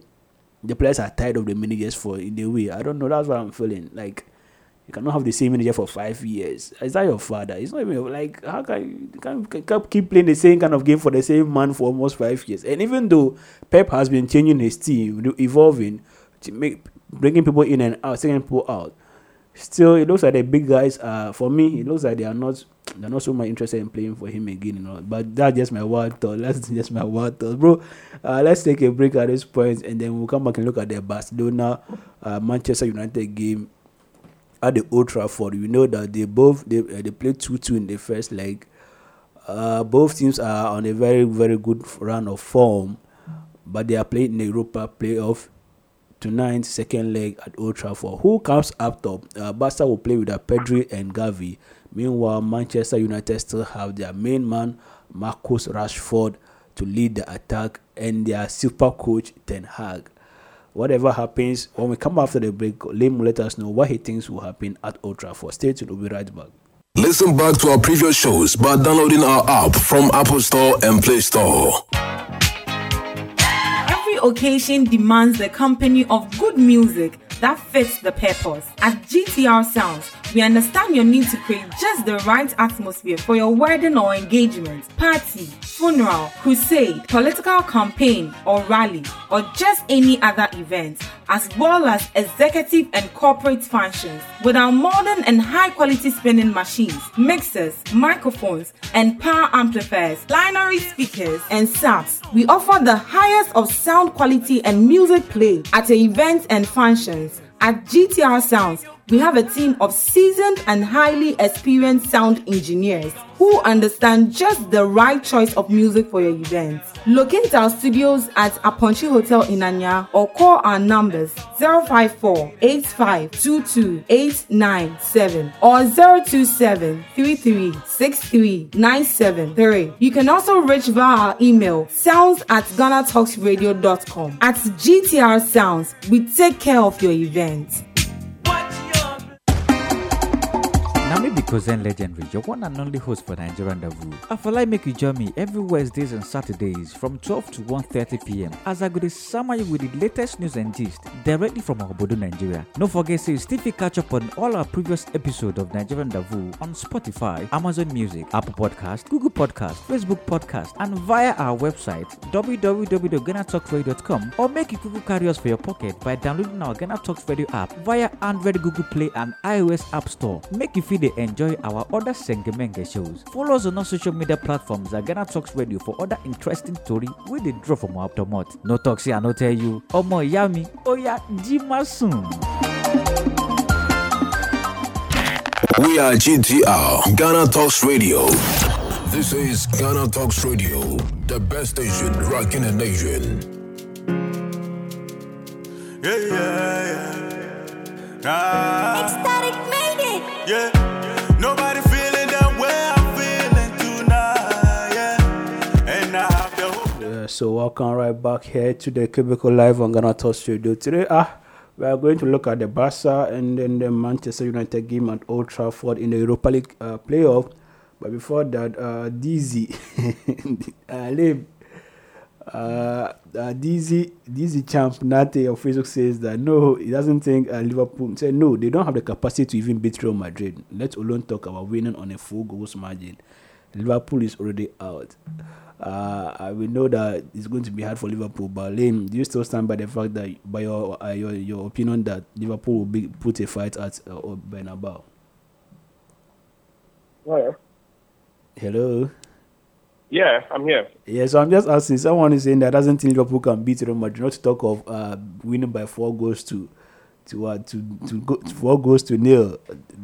the players are tired of the managers for in a way. I don't know. That's what I'm feeling. Like you cannot have the same manager for five years. Is that your father? It's not even like how can you can, can keep playing the same kind of game for the same man for almost five years? And even though Pep has been changing his team, evolving, to make bringing people in and out, taking people out, still it looks like the big guys are for me. It looks like they are not they're not so much interested in playing for him again, you know. But that's just my wild thought. That's just my wild thought, bro. Uh, let's take a break at this point, and then we'll come back and look at the Barcelona uh, Manchester United game at the Old Trafford. We know that they both they uh, they played two two in the first leg. Uh, both teams are on a very very good run of form, but they are playing in the Europa playoff tonight, second leg at Old Trafford. Who comes up top? Uh, Barca will play with uh, Pedri and Gavi. Meanwhile, Manchester United still have their main man Marcus Rashford to lead the attack and their super coach Ten Hag whatever happens, when we come after the break, Liam will let us know what he thinks will happen at Old Trafford. Stay tuned, we'll be right back. Listen back to our previous shows by downloading our app from Apple Store and Play Store. Occasion demands the company of good music that fits the purpose. At GTR Sounds, we understand your need to create just the right atmosphere for your wedding or engagement, party, funeral, crusade, political campaign or rally, or just any other event, as well as executive and corporate functions. With our modern and high quality spinning machines, mixers, microphones, and power amplifiers, binary speakers, and subs, we offer the highest of sound quality and music play at events and functions. At GTR Sounds, we have a team of seasoned and highly experienced sound engineers who understand just the right choice of music for your event. Locate our studios at Aponchi Hotel in Anya or call our numbers 054 8522 897 or 027 3363 973. You can also reach via our email sounds at ghanatalksradio.com. At GTR Sounds, we take care of your event. Because then legendary, your one and only host for Nigerian feel like make you join me every Wednesdays and Saturdays from 12 to 1.30 pm as I go to summer you with the latest news and gist directly from Obodo, Nigeria. No forget to you still catch up on all our previous episodes of Nigerian Davu on Spotify, Amazon Music, Apple Podcast, Google Podcast, Facebook Podcast, and via our website www.ghanatalksradio.com or make you Google carry us for your pocket by downloading our Ghana Talks Radio app via Android, Google Play, and iOS App Store. Make you feel they enjoy our other Sengemenge shows. Follow us on our social media platforms at Ghana Talks Radio for other interesting story we dey drop from our domot. No talk say I no tell you. Omo ìyá mi, oya jima soon. We are GTR, Ghana Talks Radio. This is Ghana Talks Radio, the best station rocking the nation. Yeah, yeah, yeah. Ah, Ecstatic made it. yeah. The so welcome right back here to the Cubicle Live on Ghana Talk Studio. Today, ah, we are going to look at the Barca and then the Manchester United game at Old Trafford in the Europa League uh, playoff. But before that, uh, DZ, uh, Lim, uh, uh, DZ, DZ champ Nate of Facebook says that no, he doesn't think uh, Liverpool. Say no, they don't have the capacity to even beat Real Madrid. Let alone talk about winning on a full goals margin. Liverpool is already out. Uh, I will know that it's going to be hard for Liverpool, but Lane, do you still stand by the fact that, by your uh, your, your opinion, that Liverpool will be, put a fight at uh, Bernabeu? Well, Hello. yeah, I'm here. Yeah, so I'm just asking. Someone is saying that doesn't think Liverpool can beat Real Madrid. Not to talk of uh, winning by four goals to to uh, to to go four goals to nil.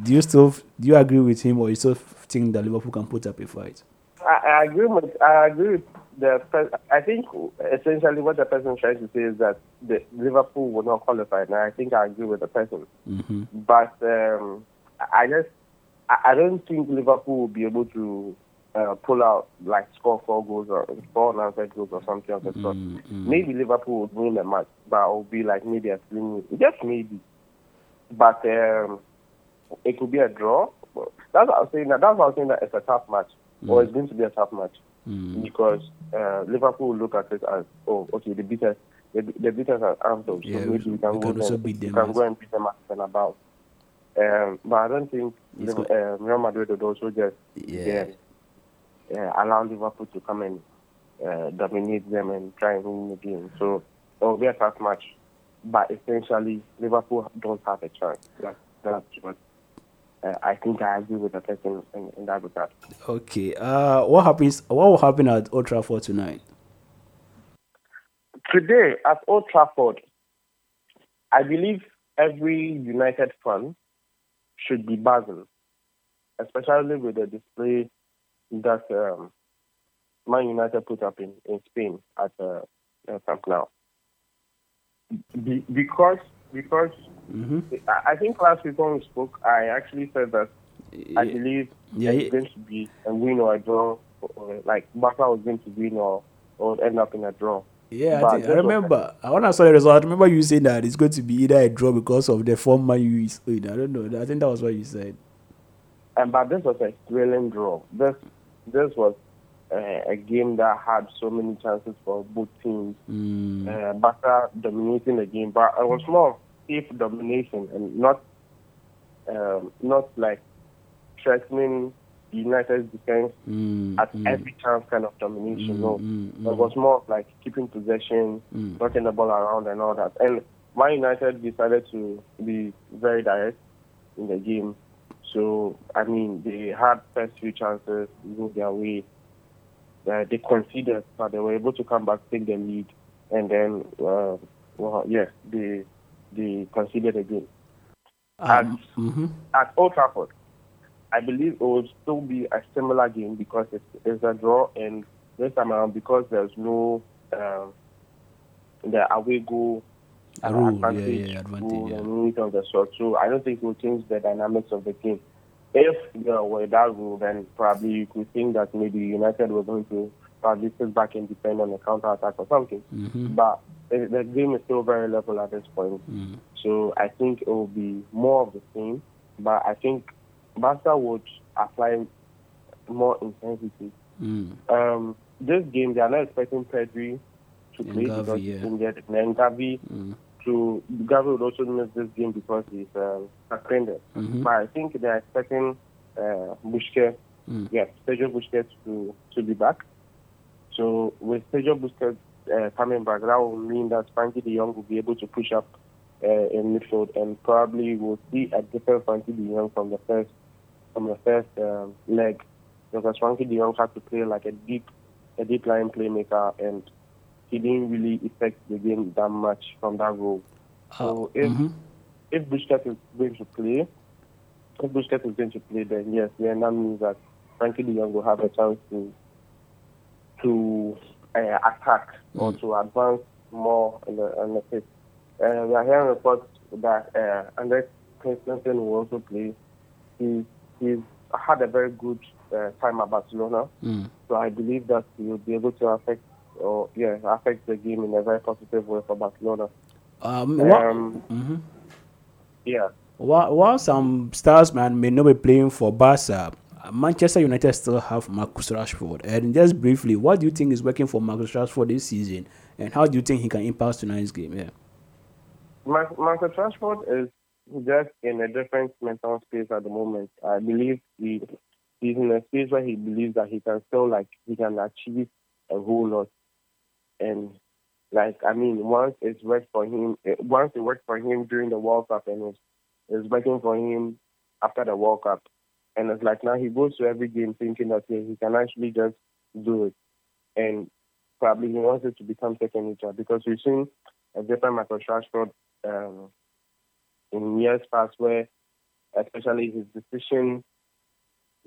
Do you still do you agree with him, or you still think that Liverpool can put up a fight? I, I agree with I agree with the. I think essentially what the person tries to say is that the Liverpool will not qualify, and I think I agree with the person. Mm-hmm. But um, I just I don't think Liverpool will be able to uh, pull out like score four goals or four unanswered goals or something of the sort. Mm-hmm. Maybe Liverpool would win the match, but it will be like maybe a three, just maybe. But um, it could be a draw. That's what I was saying. That, that's what I was saying. That it's a tough match, Mm. or it's going to be a tough match Mm. because uh, Liverpool will look at it as, oh, okay, the beat us, the, the beat us at Anfield, Yeah, so maybe we can, we go, can and, beat we them can as- go and beat them at and about. Um, but I don't think It's uh, Real Madrid would also just Yeah. uh, allow Liverpool to come and uh, dominate them and try and win the game. So it will be a tough match. But essentially, Liverpool don't have a chance. That, that's what uh, I think I agree with the person in, in that regard. Okay. Uh, what happens? What will happen at Old Trafford tonight? Today at Old Trafford, I believe every United fan should be buzzing, especially with the display that um, Man United put up in, in Spain at uh, uh, Camp Nou. Be, because because Mm-hmm. I I think last week when we spoke, I actually said that I believe Yeah, it's yeah. going to be a win or a draw. Or, like Barca was going to win or, or end up in a draw. Yeah, I, But think, I this was- remember. I when I saw the result, I remember you saying that it's going to be either a draw because of the form Man U is in. I don't know. I think that was what you said. And but this was a thrilling draw. This this was uh, a game that had so many chances for both teams. Mm. Uh, Barca dominating the game, but it was more safe domination and not um, not like threatening United's defense Mm, at mm, every chance kind of domination. Mm, no, mm, it was more like keeping possession, Mm. knocking the ball around and all that. And Man United decided to be very direct in the game. So I mean, they had first few chances go their way. Uh, they conceded, but they were able to come back, take the lead, and then uh, well, yeah, they they conceded again. Um, mhm. At Old Trafford, I believe it will still be a similar game because it's, it's a draw, and this time around because there's no um, the away goal uh, Rule, advantage, yeah, advantage, rule yeah. and anything of the sort. So I don't think it will change the dynamics of the game. If there were that rule, then probably you could think that maybe United were going to probably sit back and defend on a counter attack or something. Mhm. But the, the game is still very level at this point. Mm. So I think it will be more of the same. But I think Barca would apply more intensity. Mm. Um, this game, they are not expecting Pedri to play Gavi, because yeah. injured. And Gavi, Mm. To, Gavi would also miss this game because he's um, suspended. Mhm. But I think they're expecting uh, Busquets, Mm. yes, Sergio Busquets to, to be back. So with Sergio Busquets uh, coming back, that will mean that Frenkie de Jong will be able to push up uh, in midfield, and probably we'll see a different Frenkie de Jong from the first from the first um, leg, because Frenkie de Jong had to play like a deep a deep line playmaker, and he didn't really affect the game that much from that role. So if mhm. if Busquets is going to play, if Busquets is going to play, then yes, then that means that Frenkie de Jong will have a chance to to uh, attack or to advance more in the in the pitch. Uh, we are hearing reports that uh, Andre Christensen will also play. He he's had a very good uh, time at Barcelona, Mm. so I believe that he will be able to affect or yeah affect the game in a very positive way for Barcelona. Um, what, Um, mhm. yeah. While, while some stars man may not be playing for Barca, Manchester United still have Marcus Rashford. And just briefly, what do you think is working for Marcus Rashford this season, and how do you think he can impact tonight's game? Yeah. Marcus Rashford is just in a different mental space at the moment. I believe he he's in a space where he believes that he can still like he can achieve a whole lot. And like I mean, once it's worked for him, eh, once it worked for him during the World Cup, and it's, it's working for him after the World Cup, and it's like now he goes to every game thinking that yeah, he can actually just do it, and probably he wants it to become second nature because we've seen a different Marcus Rashford um, in years past where especially his decision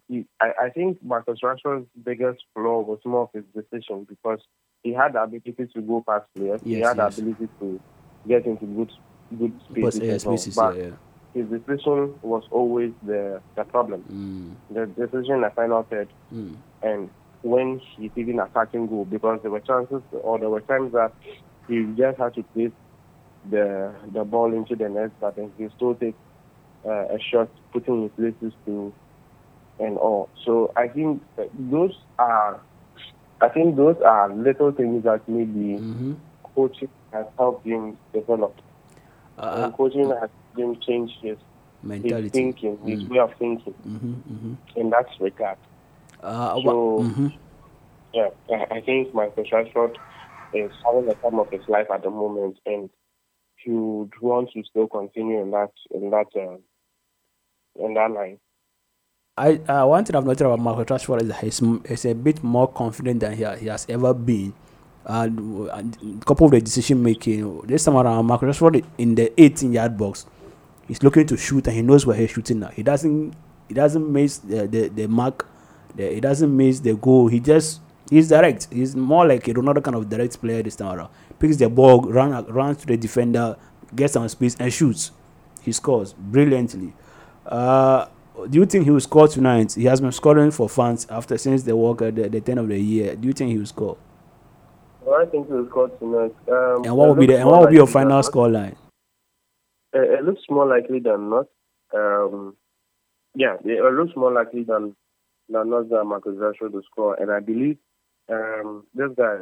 he, I, I think Marcus Rashford's biggest flaw was more of his decision because he had the ability to go past players. he had yes. the ability to get into good good But, spaces. as spaces, but yeah, yeah. his decision was always the the problem. Mm, The decision in the final third mm, and when he's even attacking goal because there were chances or there were times that he just had to place the the ball into the net but then he still take uh, a shot putting his laces to and all. So I think those are I think those are little things that maybe mhm. coaching has helped him develop. Uh, and coaching has him change his, his mentality. thinking, his Mm. way of thinking Mhm, mhm. in that regard. Uh, So- mhm. Yeah, I think Michael Rashford is having the time of his life at the moment, and he would want to still continue in that in that uh, in that line. I uh, one thing I've noticed about Marcus Rashford is he's, he's a bit more confident than he, he has ever been. And, and a couple of the decision making this time around, Marcus Rashford in the 18 yard box, he's looking to shoot and he knows where he's shooting now. He doesn't he doesn't miss the the, the mark, the, he doesn't miss the goal. He just he's direct. He's more like a Ronaldo kind of direct player this time around. Picks the ball, run runs to the defender, gets some space and shoots. He scores brilliantly. Uh, do you think he will score tonight? He has been scoring for fans after since the walk at the, the 10 of the year. Do you think he will score? Well, I think he will score tonight. Um, And what will be the and what will be your final score line? Uh, it looks more likely than not. Um, yeah, it looks more likely than than not that Marcus Rashford will score, and I believe um, this guy,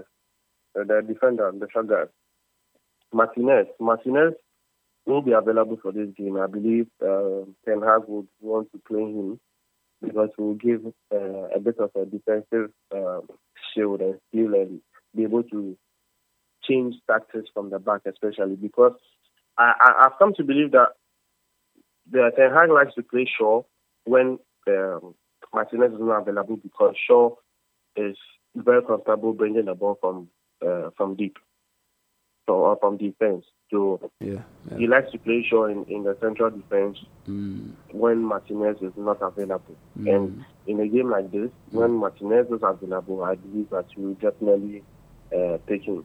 uh, the defender, the shot guy, Martinez, Martinez will be available for this game. I believe uh, Ten Hag would want to play him because he will give uh, a bit of a defensive um, shield and steel and be able to change tactics from the back, especially because I, I, I've come to believe that the Ten Hag likes to play Shaw when um, Martinez is not available because Shaw is very comfortable bringing the ball from uh, from deep, or from defense. So Yeah. he likes to play Shaw in, in the central defense Mm, when Martinez is not available. mm. And in a game like this, when Martinez is available, I believe that you will definitely uh, take him.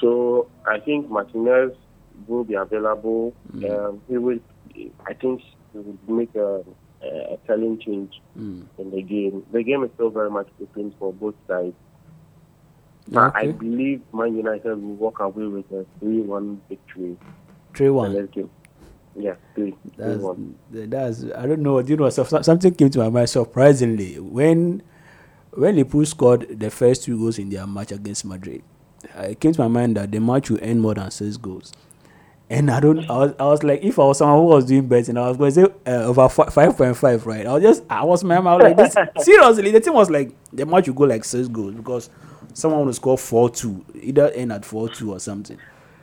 So I think Martinez will be available. Um, he will. I think he will make a, a telling change Mm. in the game. The game is still very much open for both sides. But I believe Man United will walk away with a 3-1 victory. 3 in 1. this game. Yeah, 3 That's, 1. that's I don't know. You know, so- so- something came to my mind surprisingly when when Liverpool scored the first two goals in their match against Madrid. It came to my mind that the match will end more than six goals. And I don't. I was, I was like, if I was someone who was doing betting, I was going to say uh, over five point five, right? I was just, I was, man, I was like, this seriously. The team was like, the match will go like six goals because someone will score four two, either end at four two or something.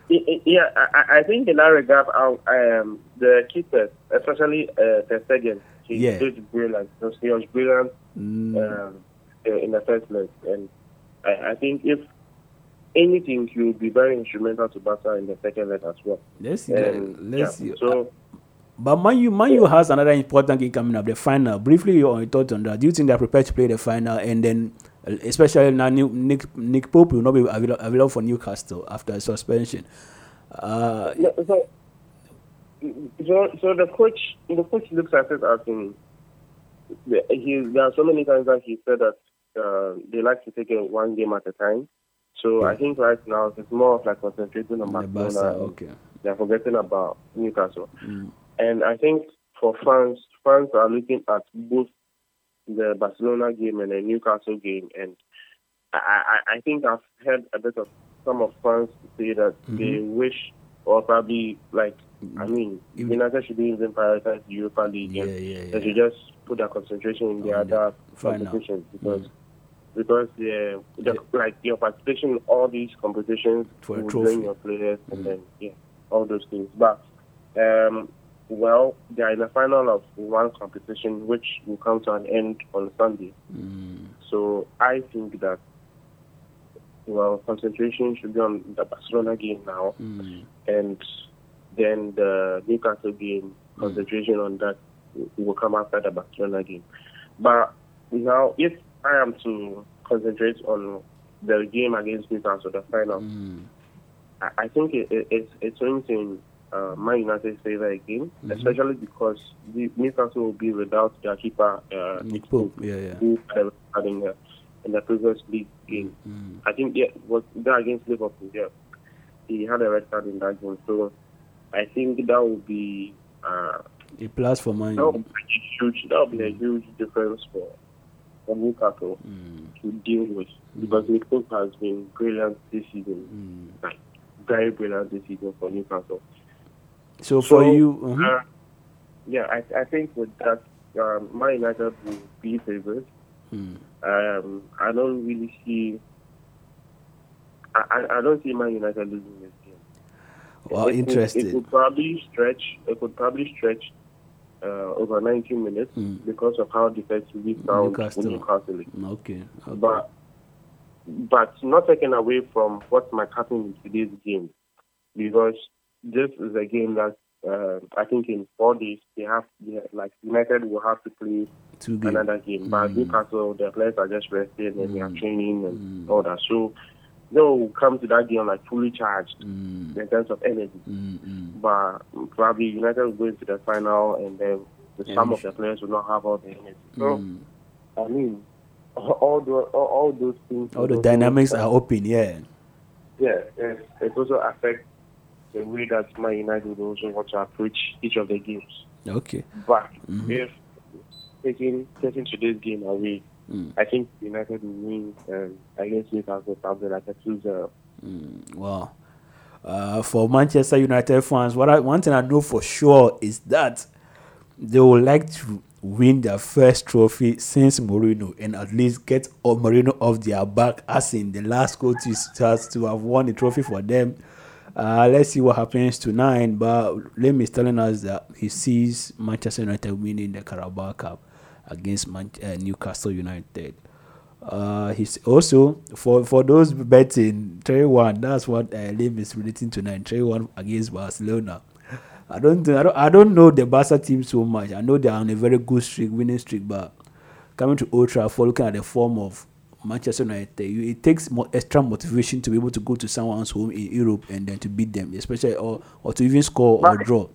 Yeah, I, I- think in that regard, um, um, the keepers, especially uh, Ter Stegen, he Yeah. did brilliant. He was- brilliant Mm, um, uh, in the first leg, and I, I think if anything, he will be very instrumental to Barca in the second leg as well. let's see. And, let's yeah, see. So But Manu, Manu Man has another important game coming up, the final. Briefly, your thoughts on that? Do you think they're prepared to play the final? And then, uh, especially now, Nick Nick Pope will not be available for Newcastle after a suspension. Uh, No, so, so, so the coach, the coach looks at it as in, he, there are so many times that he said that uh, they like to take it one game at a time. So I think right now it's more of like concentrating on Barcelona. And okay. They're forgetting about Newcastle. Mm. And I think for fans, fans are looking at both the Barcelona game and the Newcastle game, and I, I, I think I've heard a bit of some of fans say that they wish, or probably like, I mean, Even- United should be even prioritize the Europa League, Yeah, and yeah, they yeah. should just put their concentration in the the other competitions because. Because the, the like your participation in all these competitions For will bring your players and then yeah, all those things. But um, well, they are in the final of one competition, which will come to an end on Sunday. Mm. So I think that well, concentration should be on the Barcelona game now, Mm. and then the Newcastle game. Concentration on that will- will come after the Barcelona game. But now, if I am to concentrate on the game against Newcastle, the final, Mm. I, I think it, it, it's it's going to uh, Man United's favor again, Mhm. especially because the, Newcastle will be without their keeper, uh, Nick Pope, yeah, yeah. who had in the, in the previous league game. Mm. I think yeah, was that against Liverpool? Yeah, he had a red card in that game. So I think that will be uh, A plus for Man that will be huge that will be a huge difference for for Newcastle Mm. to deal with because Nick Pope has been brilliant this season, Mm. like very brilliant this season for Newcastle. So for you, mhm. uh, yeah, I, I think with that, um, Man United will be favored. Mm. Um, I don't really see. I, I, don't see Man United losing this game. Wow, It could- interesting. It could probably stretch. It could probably stretch uh, over 90 minutes Mm. because of how defensively sound Newcastle. Newcastle. Okay. okay. But but not taken away from what might happen in today's game, because this is a game that uh, I think in four days they have, have- like United will have to play Two games. another game. But Mm. Newcastle, their players are just resting and they are Mm. training and Mm. all that. So they will come to that game like fully charged Mm. in terms of energy. Mm, mm. But probably United will go into the final and then Yeah, some of the players will not have all the energy. So Mm. I mean, all those all, all those things. All the dynamics are open, yeah. Yeah, it, it also affects the way that Man United will also want to approach each of the games. Okay. But Mhm. if taking taking today's game away, Mm. I think United will win um, against Newcastle something like a 2-0. Mm, wow. Uh, for Manchester United fans, what I, one thing I know for sure is that they would like to win their first trophy since Mourinho and at least get Mourinho off their back, as in the last coach is to have won the trophy for them. Uh, let's see what happens tonight. But Lem is telling us that he sees Manchester United winning the Carabao Cup against Man- uh, Newcastle United. Uh, he's also for for those betting three one. That's what uh, Lim is relating tonight. Three one against Barcelona. I don't I don't I don't know the Barca team so much. I know they are on a very good streak, winning streak, but coming to Old for looking at the form of Manchester United, it takes more extra motivation to be able to go to someone's home in Europe and then to beat them, especially or or to even score or But- draw.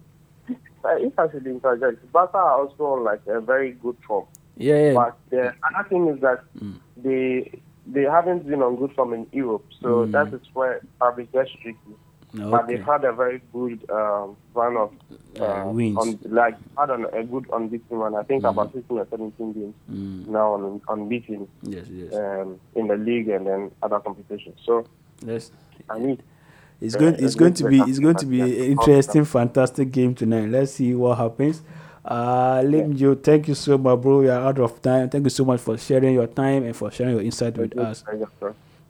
Uh, if I should interject, Barca are also on like a very good form. Yeah, yeah. But the other thing is that Mm. they they haven't been on good form in Europe, so Mm. that is where probably gets tricky. But they've had a very good um, run of Uh, uh, wins. On, like had an, a good unbeaten run. I think Mm. about 16 or 17 games Mm. now on unbeaten Yes, yes. um, in the league and then other competitions. So Yes. I mean, It's Uh, going. It's it's going to be. It's going to be an interesting, fantastic game tonight. Let's see what happens. Uh, Lim Joe, thank you so much, bro. We are out of time. Thank you so much for sharing your time and for sharing your insight with us.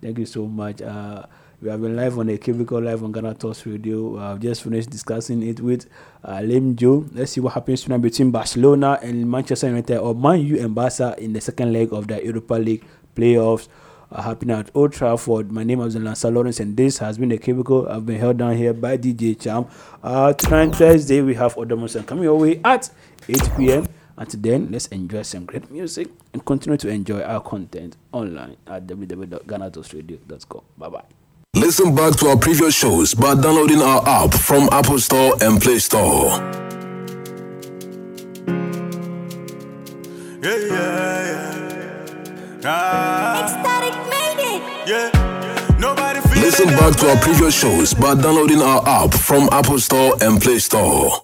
Thank you so much. Uh, we have been live on a cubicle live on Ghana Radio. I've just finished discussing it with uh, Lim Joe. Let's see what happens tonight between Barcelona and Manchester United or Man U and Barca in the second leg of the Europa League playoffs. Uh, happening at Old Trafford. My name is Lancer Lawrence, and this has been a cubicle. I've been held down here by DJ Cham. Uh, tonight, Thursday, we have Odomosan coming your way at 8 p.m. Until then, let's enjoy some great music and continue to enjoy our content online at www.ghanatalksradio.com. Bye bye. Listen back to our previous shows by downloading our app from Apple Store and Play Store. Yeah, yeah, yeah. Ah, Ecstatic made it. yeah. Nobody Listen back to our previous shows by downloading our app from Apple Store and Play Store.